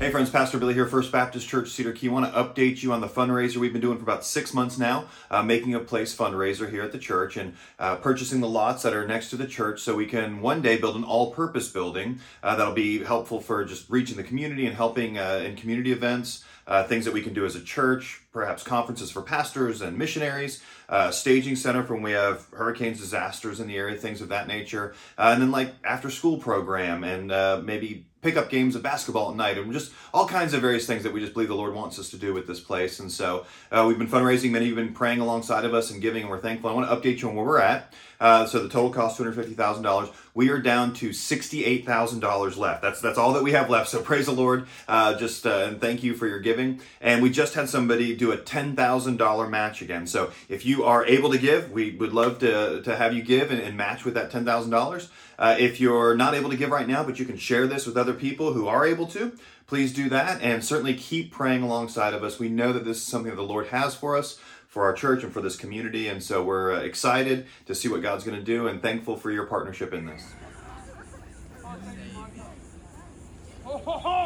Hey friends, Pastor Billy here, First Baptist Church Cedar Key. I want to update you on the fundraiser we've been doing for about six months now, uh, making a place fundraiser here at the church and uh, purchasing the lots that are next to the church so we can one day build an all-purpose building uh, that'll be helpful for just reaching the community and helping uh, in community events, uh, things that we can do as a church, perhaps conferences for pastors and missionaries, uh, staging center for when we have hurricanes, disasters in the area, things of that nature, uh, and then like after school program and uh, maybe pickup games of basketball at night and just all kinds of various things that we just believe the Lord wants us to do with this place. And so uh, we've been fundraising. Many of you have been praying alongside of us and giving, and we're thankful. I want to update you on where we're at. Uh, so the total cost two hundred fifty thousand dollars. We are down to sixty eight thousand dollars left. That's that's all that we have left. So praise the Lord. Uh, just uh, and thank you for your giving. And we just had somebody do a ten thousand dollar match again. So if you are able to give, we would love to to have you give and, and match with that ten thousand uh, dollars. If you're not able to give right now, but you can share this with other people who are able to, please do that. And certainly keep praying alongside of us. We know that this is something that the Lord has for us for our church and for this community. And so we're uh, excited to see what God's going to do and thankful for your partnership in this. Ho, ho.